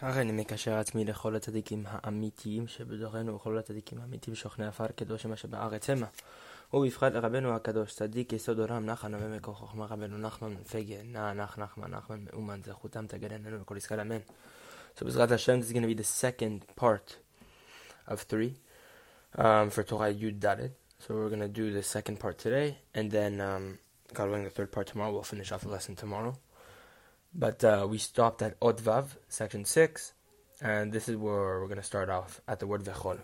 הרי אני מקשר עצמי לכל הצדיקים האמיתיים שבדורנו וכל הצדיקים האמיתיים שוכני עפר קדוש מה שבארץ המה. ובפחד לרבנו הקדוש צדיק יסוד עולם נחן ומקור חוכמה רבנו נחמן פגה נע נח נחמן נחמן מאומן זכותם תגדננו וכל ישראל אמן. So Bezrat Hashem, this is going to be the second part of three um, for Torah Yud Dalet. So we're going to do the second part today, and then um, God willing, the third part tomorrow. We'll finish off the lesson tomorrow. But uh, we stopped at Otvav, section 6, and this is where we're going to start off at the word Vechol.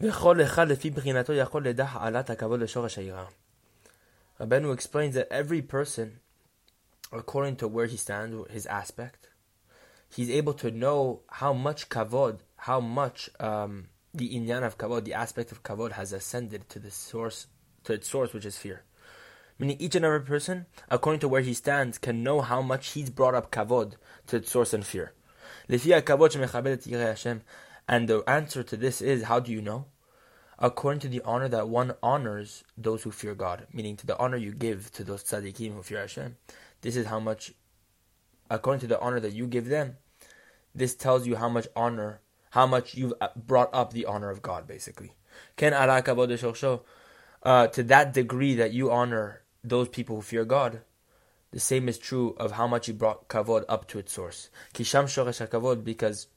Vechol echad lefi b'chinato yachol ledah alat hakavod l'shorash ha'ira. Rabbeinu explains that every person, according to where he stands, his aspect, he's able to know how much kavod, how much um, the inyan of kavod, the aspect of kavod, has ascended to the source, to its source, which is fear. Meaning each and every person, according to where he stands, can know how much he's brought up kavod to its source and fear. And the answer to this is, how do you know? According to the honor that one honors those who fear God, meaning to the honor you give to those tzaddikim who fear Hashem. This is how much, according to the honor that you give them, this tells you how much honor, how much you've brought up the honor of God, basically. Uh, to that degree that you honor those people who fear God, the same is true of how much he brought kavod up to its source. Kisham shoresh kavod because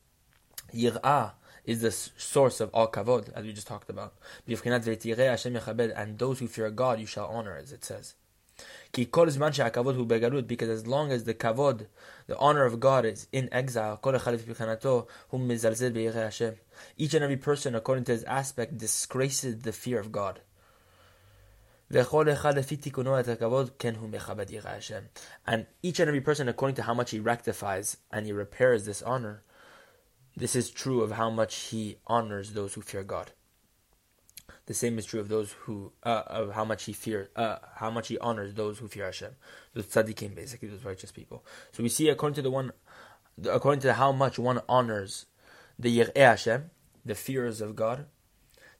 yir'ah is the source of all kavod, as we just talked about. And those who fear God, you shall honor, as it says. Because as long as the kavod, the honor of God, is in exile, each and every person, according to his aspect, disgraces the fear of God. And each and every person, according to how much he rectifies and he repairs this honor, this is true of how much he honors those who fear God. The same is true of those who, uh, of how much he fear, uh, how much he honors those who fear Hashem, the tzaddikim, basically those righteous people. So we see according to the one, according to how much one honors the yir'eh Hashem, the fears of God.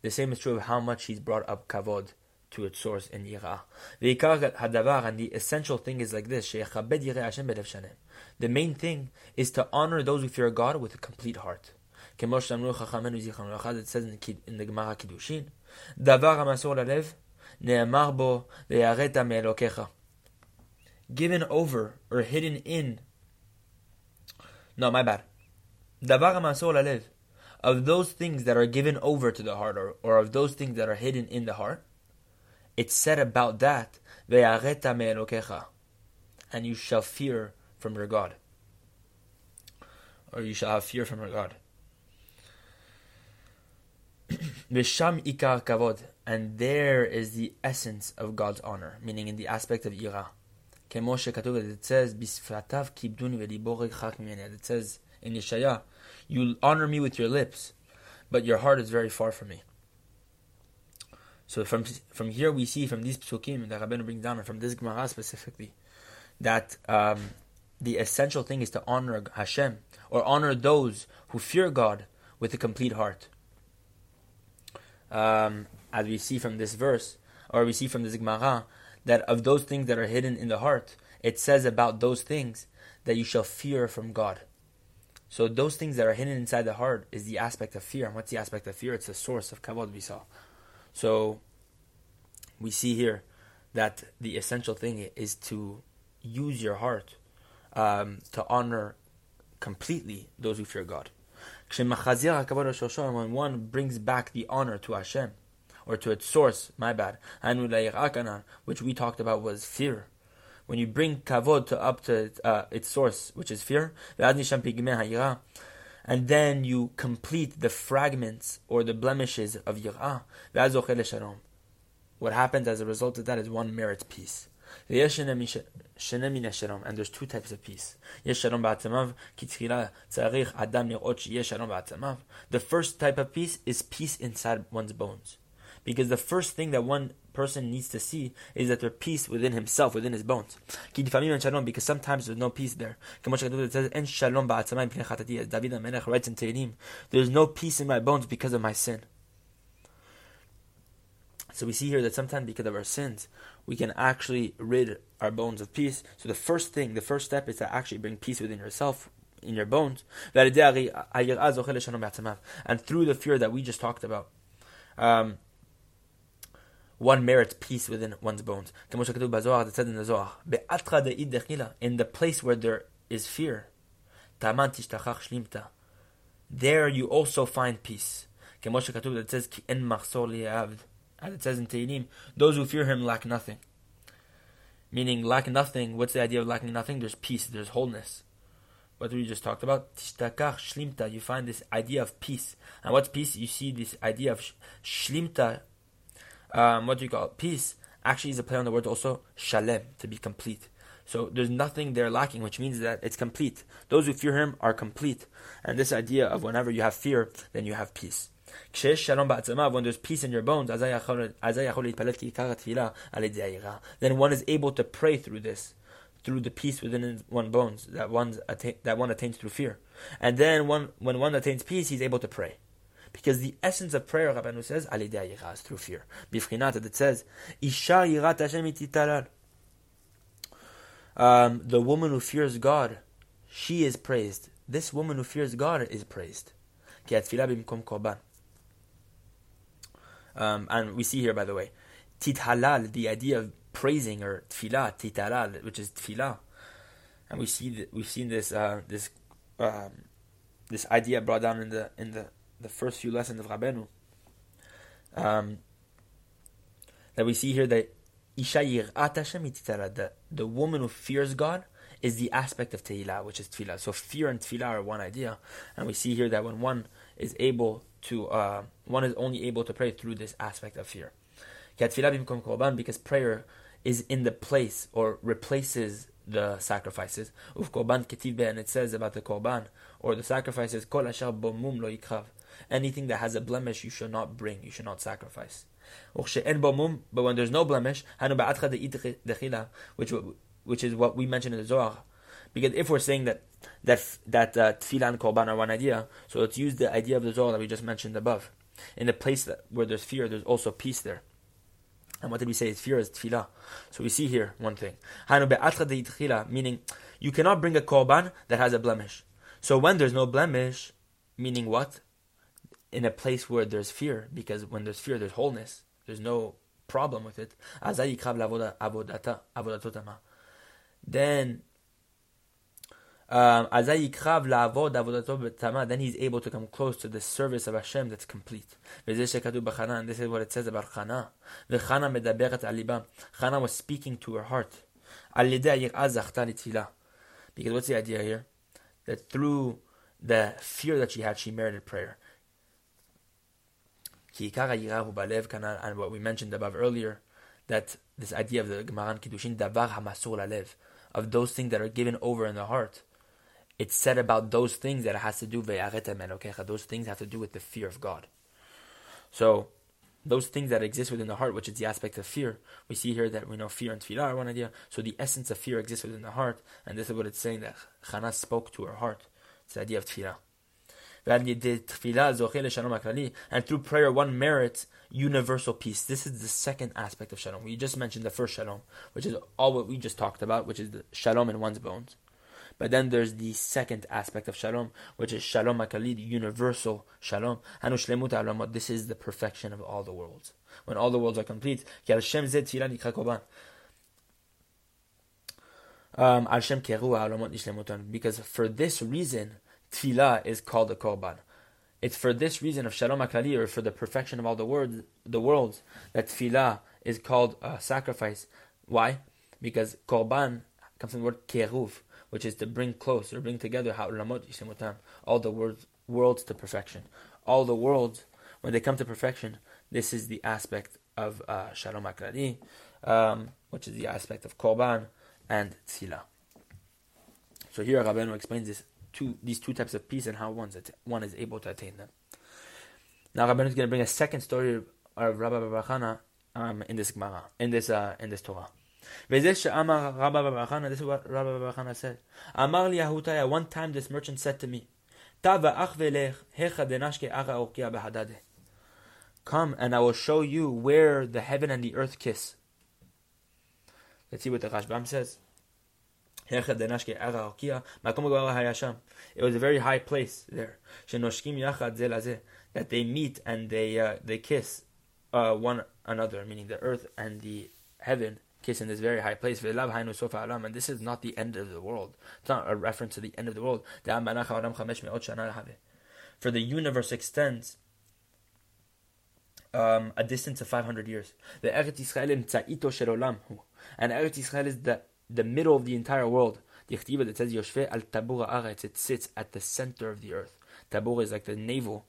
The same is true of how much he's brought up kavod to its source in Yirah. V'ikar hadavar, and the essential thing is like this, Hashem. The main thing is to honor those who fear God with a complete heart. It says in the, in the Gemara Kiddushin, Davar Ne'amar bo. Given over, or hidden in, no, my bad. Davar HaMasor Lalev, of those things that are given over to the heart, or, or of those things that are hidden in the heart, it's said about that, and you shall fear from your God. Or you shall have fear from your God. Visham ikar kavod, and there is the essence of God's honor, meaning in the aspect of ira. It says, It says in Yeshaya, you honor me with your lips, but your heart is very far from me. So from from here we see from these psukim that Rabbeinu brings down, and from this Gemara specifically, that um, the essential thing is to honor Hashem or honor those who fear God with a complete heart. Um, as we see from this verse, or we see from this Gemara, that of those things that are hidden in the heart, it says about those things that you shall fear from God. So those things that are hidden inside the heart is the aspect of fear. And what's the aspect of fear? It's the source of kavod we saw. So we see here that the essential thing is to use your heart um, to honor completely those who fear God. When one brings back the honor to Hashem, or to its source, my bad, which we talked about was fear. When you bring kavod to up to uh, its source, which is fear, and then you complete the fragments or the blemishes of yirah. What happens as a result of that is one merits peace. And there's two types of peace. The first type of peace is peace inside one's bones. Because the first thing that one person needs to see is that there's peace within himself, within his bones. Because sometimes there's no peace there. It says, as David Melech writes in Tehillim, there's no peace in my bones because of my sin. So we see here that sometimes because of our sins, we can actually rid our bones of peace. So the first thing, the first step is to actually bring peace within yourself, in your bones. And through the fear that we just talked about, um, one merits peace within one's bones. In the place where there is fear, there you also find peace. Says, as it says in Tehillim, those who fear him lack nothing. Meaning, lack nothing. What's the idea of lacking nothing? There's peace, there's wholeness. What we just talked about, tishtakach shlimta, you find this idea of peace. And what's peace? You see this idea of shlimta, um, what do you call it? Peace actually is a play on the word also shalem, to be complete. So there's nothing there lacking, which means that it's complete. Those who fear him are complete. And this idea of whenever you have fear, then you have peace. When there's peace in your bones, then one is able to pray through this, through the peace within one's bones that one that one attains through fear. And then one, when one attains peace, he's able to pray. Because the essence of prayer, Rabbanu says, is through fear. Bifrinat, it says, Isha yirat Hashem um, The woman who fears God, she is praised. This woman who fears God is praised. Um, and we see here, by the way, tithalal, the idea of praising or tfilah, titalal, which is tfilah, and we see we've seen this uh, this um, this idea brought down in the in the, the first few lessons of Rabenu. Um, that we see here that Isha the, the woman who fears God is the aspect of Tehillah, which is Tfilah. So fear and Tfilah are one idea. And we see here that when one is able to uh, one is only able to pray through this aspect of fear. Because prayer is in the place or replaces the sacrifices. And it says about the korban or the sacrifices, anything that has a blemish you should not bring, you should not sacrifice. But when there's no blemish, which which is what we mentioned in the Zohar, because if we're saying that that that uh, tefillah and korban are one idea, so let's use the idea of the Zohar that we just mentioned above. In the place that, where there's fear, there's also peace there. And what did we say? Is fear is tefillah. So we see here one thing. Meaning, you cannot bring a korban that has a blemish. So when there's no blemish, meaning what? In a place where there's fear, because when there's fear, there's wholeness. There's no problem with it. Then um, then he's able to come close to the service of Hashem that's complete. And this is what it says about Chana. Chana was speaking to her heart. Because what's the idea here? That through the fear that she had, she merited prayer. And what we mentioned above earlier, that this idea of the Gemaran Kiddushin, davar hamasur lalev, of those things that are given over in the heart it's said about those things that it has to do those things have to do with the fear of God. So those things that exist within the heart, which is the aspect of fear, we see here that we know fear and tefillah are one idea. So the essence of fear exists within the heart, and this is what it's saying that Chana spoke to her heart. It's the idea of tefillah. And through prayer, one merits universal peace. This is the second aspect of shalom. We just mentioned the first shalom, which is all what we just talked about, which is the shalom in one's bones. But then there's the second aspect of shalom, which is shalom aklali, universal shalom. This is the perfection of all the worlds. When all the worlds are complete, um, because for this reason, tefillah is called a korban. It's for this reason of shalom aklali, or for the perfection of all the worlds, the worlds, that tefillah is called a sacrifice. Why? Because korban comes from the word keruv, which is to bring close or bring together all the worlds, worlds to perfection. All the worlds, when they come to perfection, this is the aspect of uh, Shalom Aklali, um, which is the aspect of Korban and Tzila. So here Rabbeinu explains this two these two types of peace and how one's att- one is able to attain them. Now Rabbeinu is going to bring a second story of, Rabbi Baruch um, in this Gemara, in this uh, in this Torah. This is what Rabbi Barachana said. Amar Yahutaya, one time this merchant said to me, Come and I will show you where the heaven and the earth kiss. Let's see what the Rashbam says. It was a very high place there. That they meet and they uh, they kiss uh, one another, meaning the earth and the heaven kiss in this very high place. And this is not the end of the world. It's not a reference to the end of the world. For the universe extends um, a distance of 500 years. And Eretz Yisrael is the the middle of the entire world. The Chtiva that says Yoshve al Tabura Aretz, it sits at the center of the earth. Tabur is like the navel,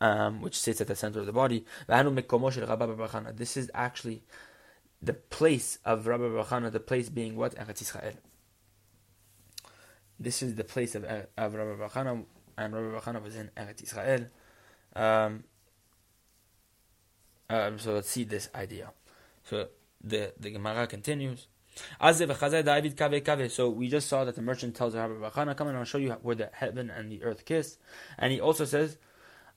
um, which sits at the center of the body. This is actually the place of Rabbi Bachana, the place being what? Eretz Yisrael. This is the place of, of Rabbi Bachana, and Rabbi Bachana was in Eretz Yisrael. Um, um, so let's see this idea. So the, the Gemara continues. So we just saw that the merchant tells Rabbi Bachana, come and I'll show you where the heaven and the earth kiss. And he also says,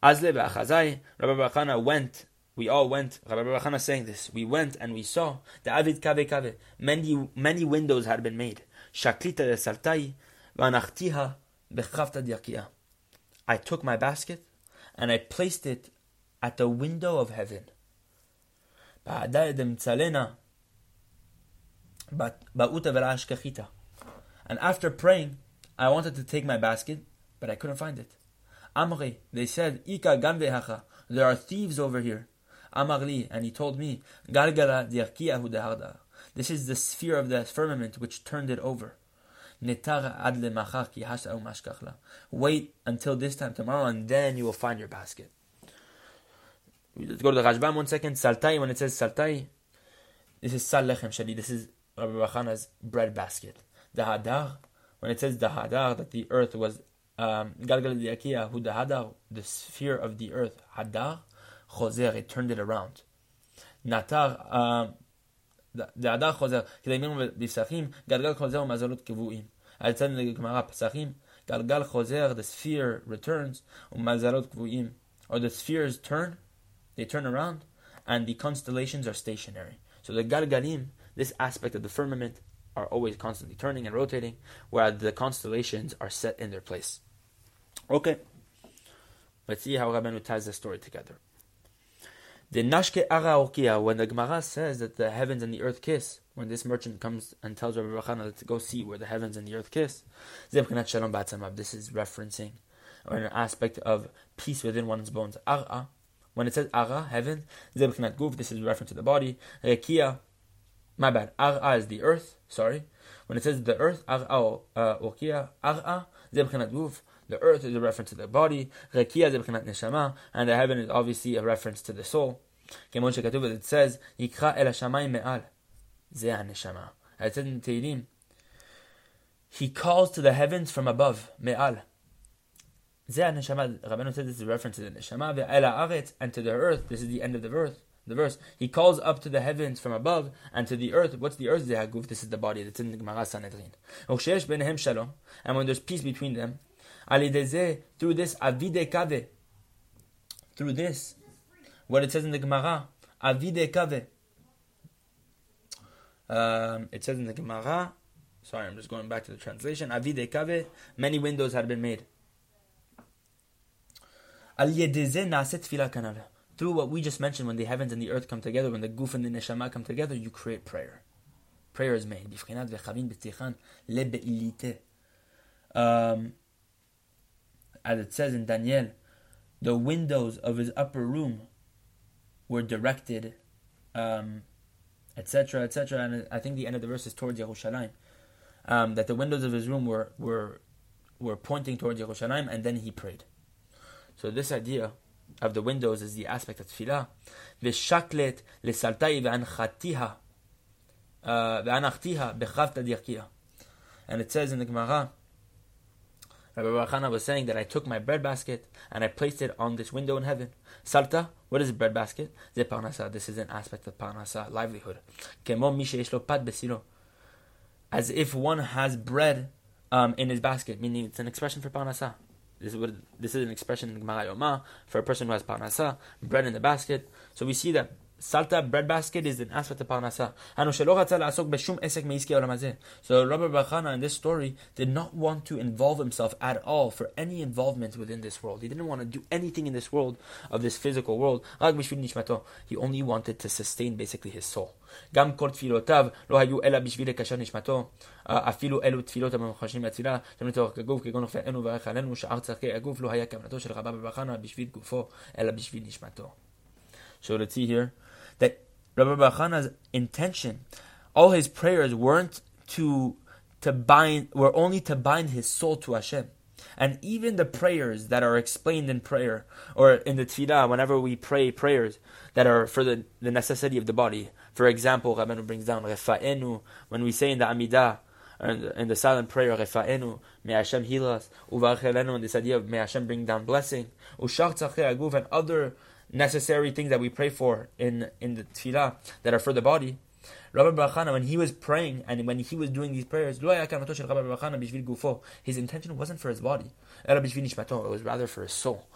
Azle Rabbi Bachana went, we all went, Rabbi Bachana saying this, we went and we saw the Avid Kave Kave, many, many windows had been made. Shaklita de Saltai, Vanachtiha Bechavta Diakia. I took my basket and I placed it at the window of heaven. And after praying, I wanted to take my basket, but I couldn't find it. Amri, they said, Ika ganvehacha, there are thieves over here. Amarli, and he told me, Gargara diarkiyahu dehardar. This is the sphere of the firmament which turned it over. Wait until this time tomorrow, and then you will find your basket. Let's go to the Rashbam one second. Saltai, when it says Saltai, this is Sal Lechem Shadi. This is Rabbi Bachana's breadbasket. The Hadar, when it says the Hadar, that the earth was um, Galgal Diakia, who the Hadar, the sphere of the earth, Hadar, Choser, it turned it around. Natar, um, the Hadar Choser, Kedemim Bisachim, Galgal Choser, Mazalot Kevuim. I'll tell the Gemara, Pesachim, Galgal Choser, the sphere returns, Mazalot Kevuim. Or the spheres turn, they turn around, and the constellations are stationary. So the Galgalim, this aspect of the firmament are always constantly turning and rotating, while the constellations are set in their place. Okay, let's see how Rabbeinu ties the story together. The Nashke Ara when the Gemara says that the heavens and the earth kiss, when this merchant comes and tells Rabbi Bachana to go see where the heavens and the earth kiss, this is referencing or an aspect of peace within one's bones. Ara, when it says Ara, heaven, this is reference to the body. Rekia, my bad. Ar'a is the earth. Sorry. When it says the earth, Ar'a uh, Urkia, Ar'a, Zebchanat The earth is a reference to the body. Rekia Zebchanat Neshama. And the heaven is obviously a reference to the soul. Kemon Shekatuv, it says, Yikra El Hashamayim Me'al. Zeh Neshama. It says in Tehillim, He calls to the heavens from above. Me'al. Zeh Neshama. Rabbeinu says this is a reference to the Neshama. Ve'el Ha'aretz. And to the earth. This is the end of the earth the verse. He calls up to the heavens from above and to the earth. What's the earth? Zehaguf. This is the body. That's in the Gemara Sanhedrin. And when there's peace between them, through this avide kave, through this, what it says in the Gemara, avide kave. Um, it says in the Gemara. Sorry, I'm just going back to the translation. Avide kave. Many windows had been made. Al yedeze naset tefillah kanala through what we just mentioned, when the heavens and the earth come together, when the guf and the neshama come together, you create prayer. Prayer is made. Um, as it says in Daniel, the windows of his upper room were directed, etc., um, etc. And I think the end of the verse is towards Yerushalayim. Um, that the windows of his room were, were, were pointing towards Yerushalayim, and then he prayed. So this idea of the windows is the aspect of tefillah. V'shaklet lesaltai ve'anchatiha ve'anachtiha bechavta dirkiya. And it says in the Gemara, Rabbi Barachana was saying that I took my bread basket and I placed it on this window in heaven. Salta, what is a bread basket? Ze parnasa. This is an aspect of parnasa, livelihood. Kemo pad besilo. As if one has bread um, in his basket, meaning it's an expression for parnasa. This is what this is an expression in Gemara Yoma for a person who has parnasa, bread in the basket. So we see that Salta breadbasket is an aspect of parnasa. So Rabbi Bachana in this story did not want to involve himself at all for any involvement within this world. He didn't want to do anything in this world of this physical world. He only wanted to sustain basically his soul. גם כל תפילותיו לא היו אלא בשביל לקשר נשמתו, אפילו אלו תפילות הממוחשים לתפילה, לתוך הגוף, כגון רפאנו וברך עלינו, שאר צרכי הגוף לא היה כוונתו של רבא בבחנה בשביל גופו, אלא בשביל נשמתו. So let's see here that Rabbi Bachana's intention, all his prayers weren't to to bind were only to bind his soul to Hashem. And even the prayers that are explained in prayer or in the tefillah, whenever we pray prayers that are for the, the necessity of the body. For example, Rabbeinu brings down Refa'enu, when we say in the Amidah, and in the silent prayer, Refa'enu, may Hashem heal us, Uvarchelenu, and this idea of may Hashem bring down blessing, Aguf, and other necessary things that we pray for in, in the tefillah that are for the body. Rabbi Barachana, when he was praying and when he was doing these prayers, his intention wasn't for his body. Eh, it was rather for his soul.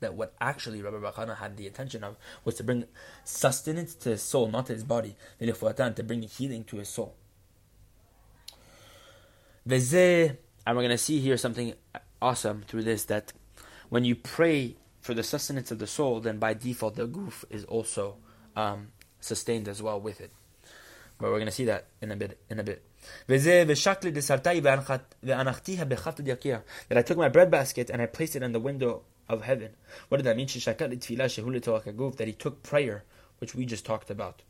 That what actually Rabbi Barachana had the intention of was to bring sustenance to his soul, not to his body, and to bring healing to his soul. And we're going to see here something awesome through this that when you pray for the sustenance of the soul, then by default the goof is also um, sustained as well with it. But we're going to see that in a bit. In a bit. That I took my bread basket and I placed it in the window of heaven. What did that mean? That he took prayer, which we just talked about.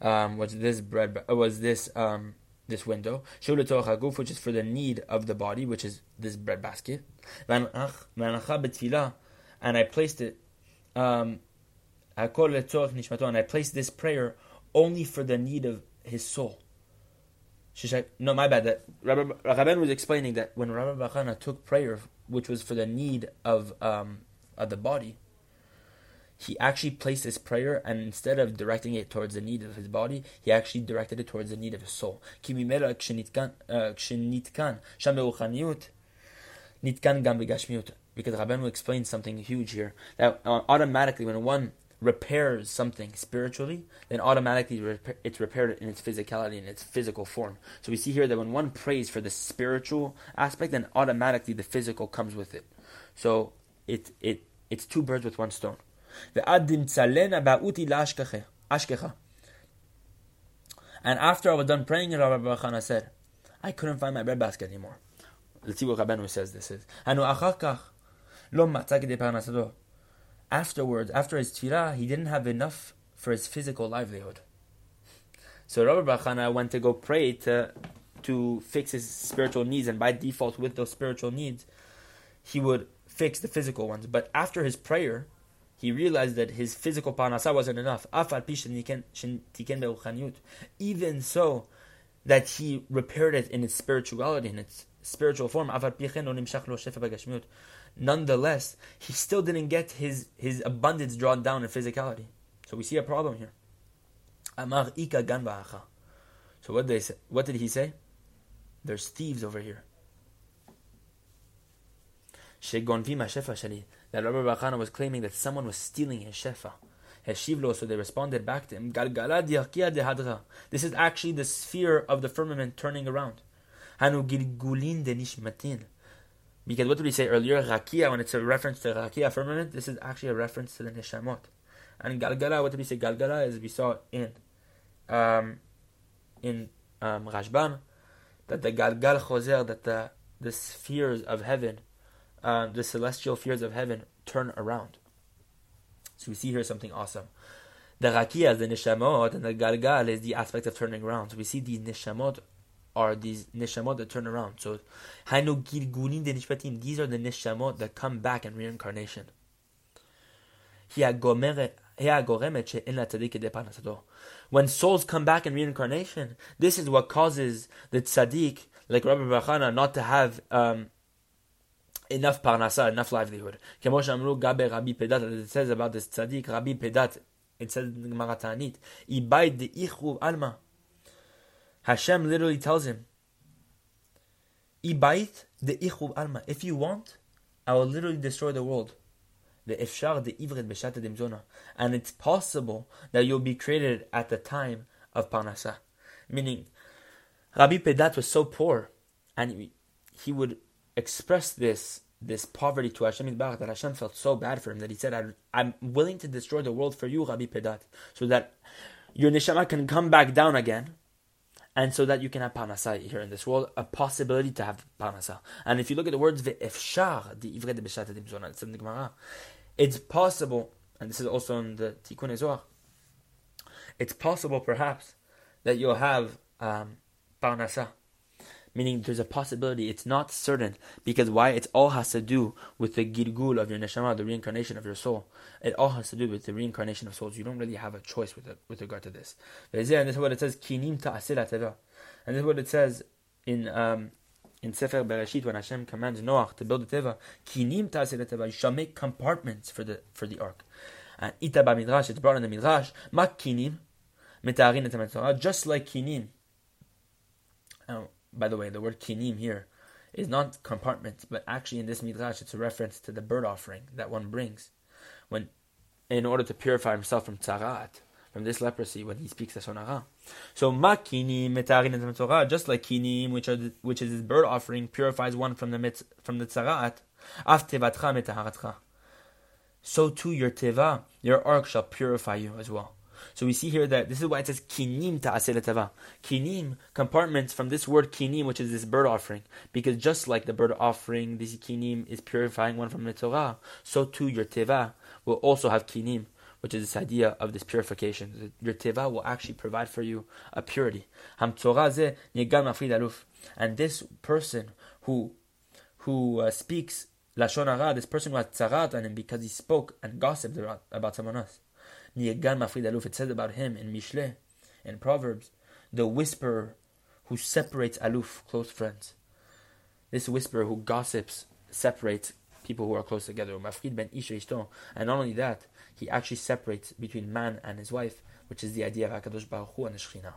Um, was this bread? Was this um, this window, which is for the need of the body, which is this bread basket. And I placed it, um, and I placed this prayer only for the need of his soul. No, my bad. That Rabbi, Rabbi was explaining that when Rabbi Bachana took prayer, which was for the need of um, of the body, he actually placed his prayer and instead of directing it towards the need of his body, he actually directed it towards the need of his soul. Because Rabbeinu explains something huge here that uh, automatically when one repairs something spiritually, then automatically it's repaired in its physicality, in its physical form. So we see here that when one prays for the spiritual aspect, then automatically the physical comes with it. So it it it's two birds with one stone. And after I was done praying, Rabbi Bachana said, I couldn't find my bread basket anymore. Let's see what Rabbeinu says this is. Afterwards, after his tefillah, he didn't have enough for his physical livelihood. So Rabbi Bachana went to go pray to to fix his spiritual needs, and by default, with those spiritual needs, he would fix the physical ones. But after his prayer, he realized that his physical parnasa wasn't enough. Even so, that he repaired it in its spirituality, in its spiritual form. Nonetheless, he still didn't get his, his abundance drawn down in physicality. So we see a problem here. So what did, they say? what did he say? There's thieves over here that Rabbi Bachana was claiming that someone was stealing his shefa. Heshivlo, so they responded back to him, This is actually the sphere of the firmament turning around. Hanu gilgulin de nishmatin. Because what did we say earlier? Rakia, when it's a reference to Rakia firmament, this is actually a reference to the Neshamot. And Galgala, what did we say? Galgala, as we saw in um, in um, Rashbam, that the Galgal Choser, that the, the spheres of heaven uh, the celestial fears of heaven turn around. So we see here something awesome. The rakia, the nishamot, and the galgal is the aspect of turning around. So we see these nishamot are these nishamot that turn around. So hainu gilgulim de nishmatim. These are the nishamot that come back in reincarnation. When souls come back in reincarnation, this is what causes the tzaddik, like Rabbi Bachana, not to have um, enough parnasa, enough livelihood. Kemosh amru gabe Rabbi Pedat, it says about this tzaddik, Rabbi Pedat, it says in Gemara Ta'anit, Ibaid de ichru alma. Hashem literally tells him, Ibait de ichru alma. If you want, I will literally destroy the world. The ifshar de ivret b'shata dimzona. And it's possible that you'll be created at the time of parnasa. Meaning, Rabbi Pedat was so poor, and he would express this this poverty to Hashem Yitbarach that Hashem felt so bad for him that he said, I'm willing to destroy the world for you, Rabbi Pedat, so that your neshama can come back down again, and so that you can have parnasa here in this world, a possibility to have parnasa. And if you look at the words ve'efshar, the it's possible, and this is also in the Tikkun Zohar, it's possible perhaps that you'll have um, parnasa meaning there's a possibility. It's not certain because why? It all has to do with the gilgul of your neshama, the reincarnation of your soul. It all has to do with the reincarnation of souls. You don't really have a choice with it, with regard to this. And this is what it says. Kinim And this is what it says in um, in Sefer Bereshit when Hashem commands Noach to build a teva. Kinim teva. You shall make compartments for the for the ark. And ita midrash. It's brought in the midrash. Ma kinim metarin Just like kinim. By the way, the word kinim here is not compartment, but actually in this midrash it's a reference to the bird offering that one brings when in order to purify himself from tzarat, from this leprosy when he speaks the sonara. So makinim metarin Torah, just like kinim, which are the, which is his bird offering, purifies one from the mitz, from the tzarat. Af tevatcha metaharatcha. So too your teva, your ark shall purify you as well. So we see here that this is why it says kinim ta'aseh Kinim, compartments from this word kinim, which is this bird offering. Because just like the bird offering, this kinim is purifying one from the Torah, so too your teva will also have kinim, which is this idea of this purification. Your teva will actually provide for you a purity. And this person who who uh, speaks lashon hara, this person who had tzarat on him because he spoke and gossiped about someone else. Nirgan Mafrid Aluf, it says about him in Mishle, in Proverbs, the whisperer who separates Aluf, close friends. This whisperer who gossips separates people who are close together. Mafrid ben Isha And not only that, he actually separates between man and his wife, which is the idea of HaKadosh Baruch Hu and the Shekhinah.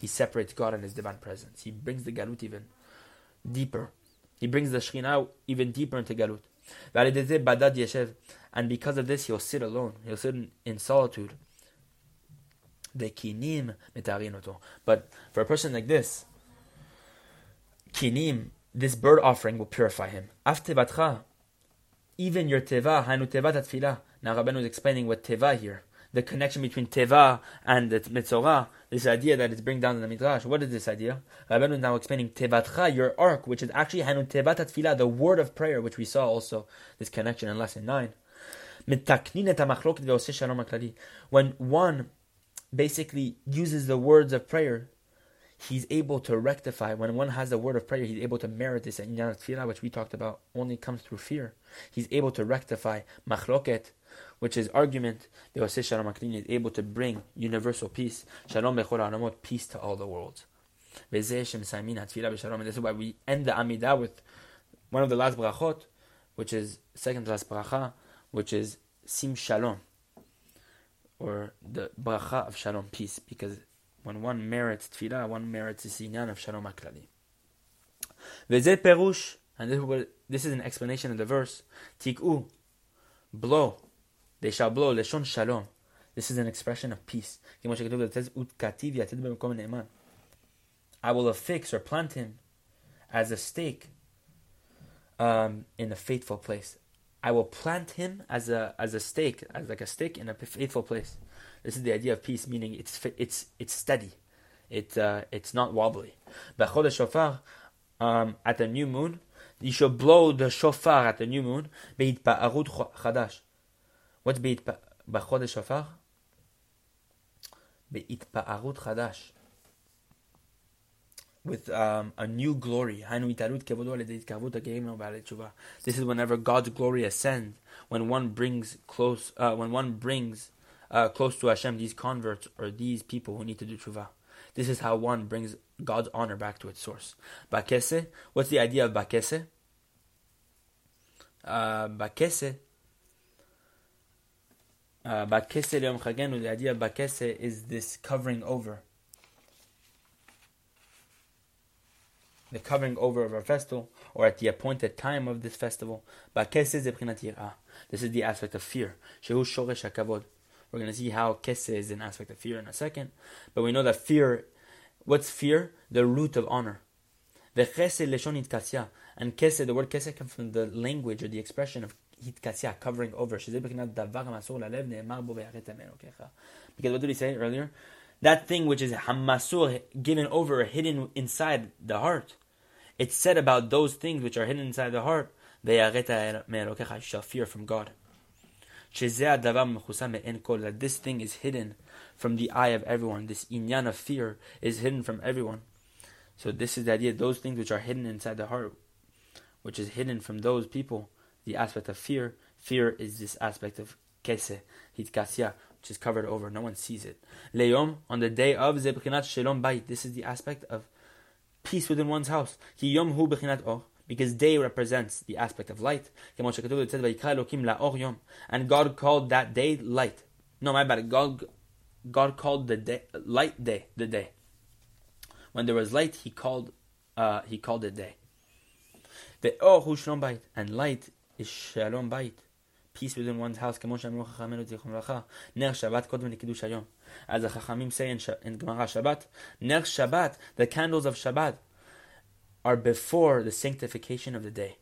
He separates God and his divine presence. He brings the Galut even deeper. He brings the Shekhinah even deeper into Galut. And because of this, he'll sit alone. He'll sit in, solitude. kinim But for a person like this, kinim, this bird offering will purify him. Even your teva, hanu teva tatfila. Now Rabbeinu is explaining what teva here. The connection between teva and the mitzorah, this idea that it's bring down in the midrash. What is this idea? Rabbeinu is now explaining tevatcha, your ark, which is actually hanu teva tatfila, the word of prayer, which we saw also this connection in lesson nine. When one basically uses the words of prayer, he's able to rectify. When one has the word of prayer, he's able to merit this inyan tefillah, which we talked about, only comes through fear. He's able to rectify machloket, which is argument. The Shalom is able to bring universal peace. Shalom bechol peace to all the worlds. And this is why we end the Amidah with one of the last brachot, which is second last bracha, which is sim shalom, or the bracha of shalom, peace, because when one merits tefillah, one merits the sinyan of shalom aklali. Veze perush, and this is an explanation of the verse. Tik'u, blow, they shall blow, leshon shalom. This is an expression of peace. I will affix or plant him as a stake um, in a faithful place. I will plant him as a as a stake, as like a stake in a faithful place. This is the idea of peace, meaning it's it's it's steady, it uh, it's not wobbly. B'chol shofar um, at the new moon, you should blow the shofar at the new moon. Beitpa'arut chadash. What's b'chol shofar? Beitpa'arut chadash with um, a new glory. This is whenever God's glory ascends, when one brings close, uh, when one brings uh, close to Hashem these converts or these people who need to do tshuva. This is how one brings God's honor back to its source. Bakese, what's the idea of bakese? Uh, bakese. Bakese the idea of bakese is this covering over the covering over of our festival, or at the appointed time of this festival. This is the aspect of fear. We're going to see how kese is an aspect of fear in a second. But we know that fear, what's fear? The root of honor. The chesed leshon hitkasya. And kese, the word kese comes from the language or the expression of hitkasya, covering over. Because what did he say earlier? That thing which is hamasur, given over, hidden inside the heart. It's said about those things which are hidden inside the heart, you shall fear from God. That this thing is hidden from the eye of everyone. This inyan of fear is hidden from everyone. So this is the idea, those things which are hidden inside the heart, which is hidden from those people, the aspect of fear. Fear is this aspect of kese, hitkasya, which is covered over, no one sees it. Leom, on the day of Zebrinat Shalom Bait, this is the aspect of peace within one's house. Ki Yom hu because day represents the aspect of light. And God called that day light. No, my bad. God, God called the day light day the day. When there was light, He called uh, He called it day. The or hu shalom bait, and light is Shalom bayit. Peace within one's house. Ner Shabbat Kodem Likiddush Hayom. As the Chachamim say in, in Gemara Shabbat, Ner Shabbat, the candles of Shabbat, are before the sanctification of the day.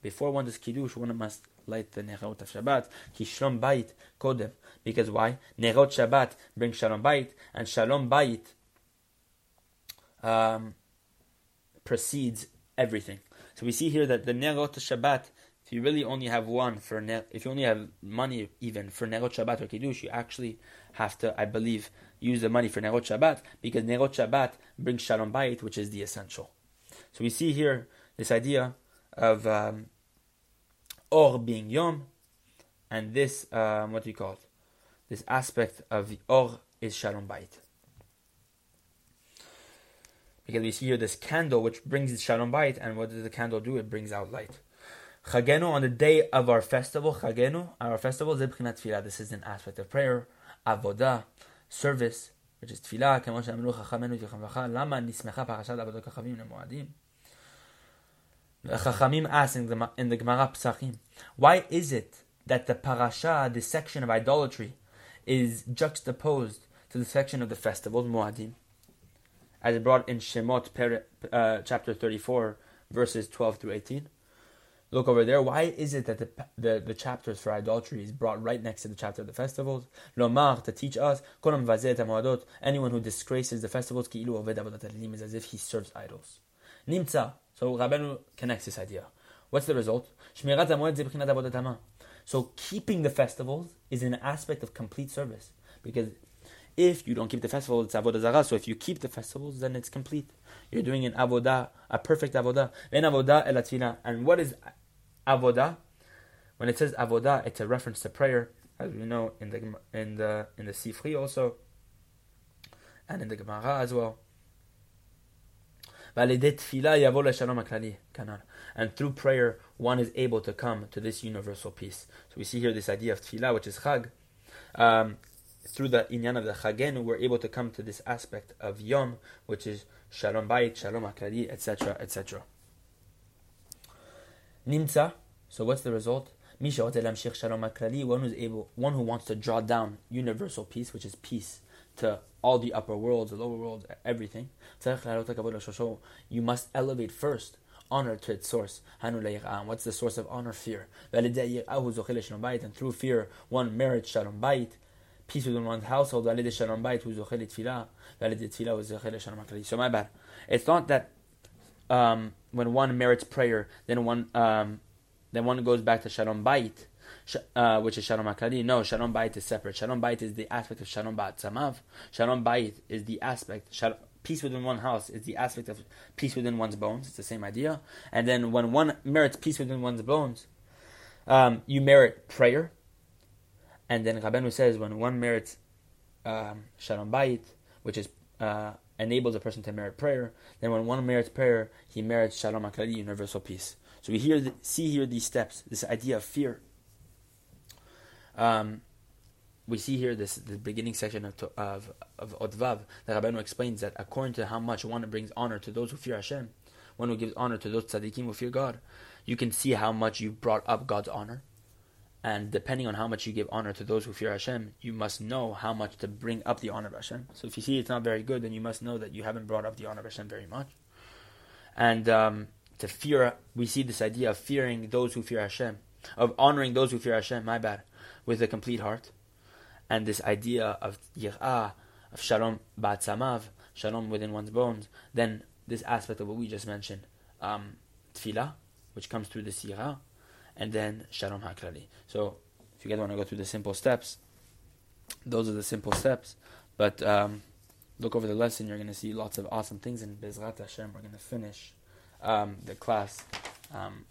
Before one does Kiddush, one must light the Nerot of Shabbat. Ki Shalom Bait Kodem. Because why? Nerot Shabbat brings Shalom bayit, and Shalom bayit um, precedes everything. So we see here that the Nerot Shabbat if you really only have one for ne- if you only have money even for Nerot Shabbat or Kiddush, you actually have to, I believe, use the money for Nerot Shabbat because Nerot Shabbat brings Shalom Bayit, which is the essential. So we see here this idea of um, Or being Yom, and this um, what do you call it? This aspect of the Or is Shalom Bayit. Because we see here this candle which brings the Shalom Bayit, and what does the candle do? It brings out light. Chagenu on the day of our festival, Chagenu, our festival, Zebchinat Tfilah. This is an aspect of prayer, Avodah, service, which is Tfilah, כמו שאמרו חכמינו זכרם למה נסמכה פרשת עבודות כוכבים למועדים? Chachamim ask in the, in the Gemara Psachim, why is it that the parasha, the section of idolatry, is juxtaposed to the section of the festivals, Moadim? As it brought in Shemot, uh, chapter 34, verses 12 through 18. Look over there. Why is it that the, the, the chapters for idolatry is brought right next to the chapter of the festivals? Lomar, to teach us, anyone who disgraces the festivals, is as if he serves idols. Nimtza. So Rabbeinu connects this idea. What's the result? So keeping the festivals is an aspect of complete service. Because if you don't keep the festival, it's avodah zarah. So if you keep the festivals, then it's complete. You're doing an avodah, a perfect avodah. And what is avodah. When it says avodah, it's a reference to prayer, as we know in the in the in the Sifri also, and in the Gemara as well. And through prayer, one is able to come to this universal peace. So we see here this idea of tefillah, which is chag. Um, through the inyan of the chagenu, we're able to come to this aspect of yom, which is shalom bayit, shalom aklali, etc., etc. Nimtza. So what's the result? One who's able, one who wants to draw down universal peace, which is peace to all the upper worlds, the lower worlds, everything. You must elevate first honor to its source. What's the source of honor? Fear. And through fear, one merits shalom bayit, peace within one's household. So my bad. It's not that um, when one merits prayer, then one um, then one goes back to Shalom Bait, uh, which is Shalom Akadi. No, Shalom Bait is separate. Shalom Bait is the aspect of Shalom Bait Samav. Shalom Bait is the aspect. Peace within one house is the aspect of peace within one's bones. It's the same idea. And then when one merits peace within one's bones, um, you merit prayer. And then Rabbeinu says when one merits um, Shalom Bait, which is uh, enables a person to merit prayer. Then when one merits prayer, he merits Shalom Aklali, universal peace. So we hear, see here these steps, this idea of fear. Um, we see here this the beginning section of of of Odvav that Rabbeinu explains that according to how much one brings honor to those who fear Hashem, one who gives honor to those tzaddikim who fear God, you can see how much you brought up God's honor. And depending on how much you give honor to those who fear Hashem, you must know how much to bring up the honor of Hashem. So if you see it's not very good, then you must know that you haven't brought up the honor of Hashem very much. And um, to fear, we see this idea of fearing those who fear Hashem, of honoring those who fear Hashem, my bad, with a complete heart. And this idea of yir'ah, of shalom ba'atzamav, shalom within one's bones, then this aspect of what we just mentioned, um, tefillah, which comes through the sirah, and then Shalom HaKlali. So, if you guys want to go through the simple steps, those are the simple steps. But um, look over the lesson, you're going to see lots of awesome things. And Bezrat Hashem, we're going to finish um, the class um,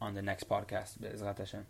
on the next podcast. Bezrat Hashem.